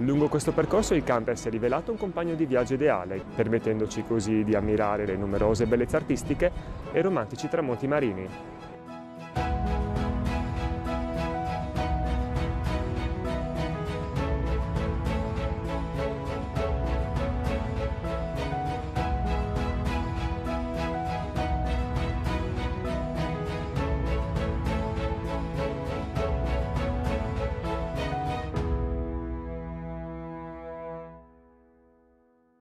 Lungo questo percorso il camper si è rivelato un compagno di viaggio ideale, permettendoci così di ammirare le numerose bellezze artistiche e romantici tramonti marini.